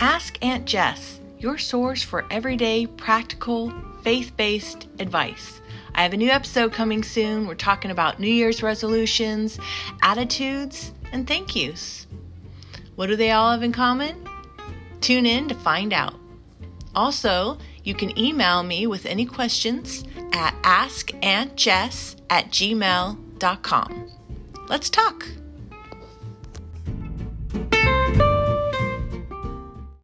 Ask Aunt Jess, your source for everyday, practical, faith based advice. I have a new episode coming soon. We're talking about New Year's resolutions, attitudes, and thank yous. What do they all have in common? Tune in to find out. Also, you can email me with any questions at askauntjess at gmail.com. Let's talk.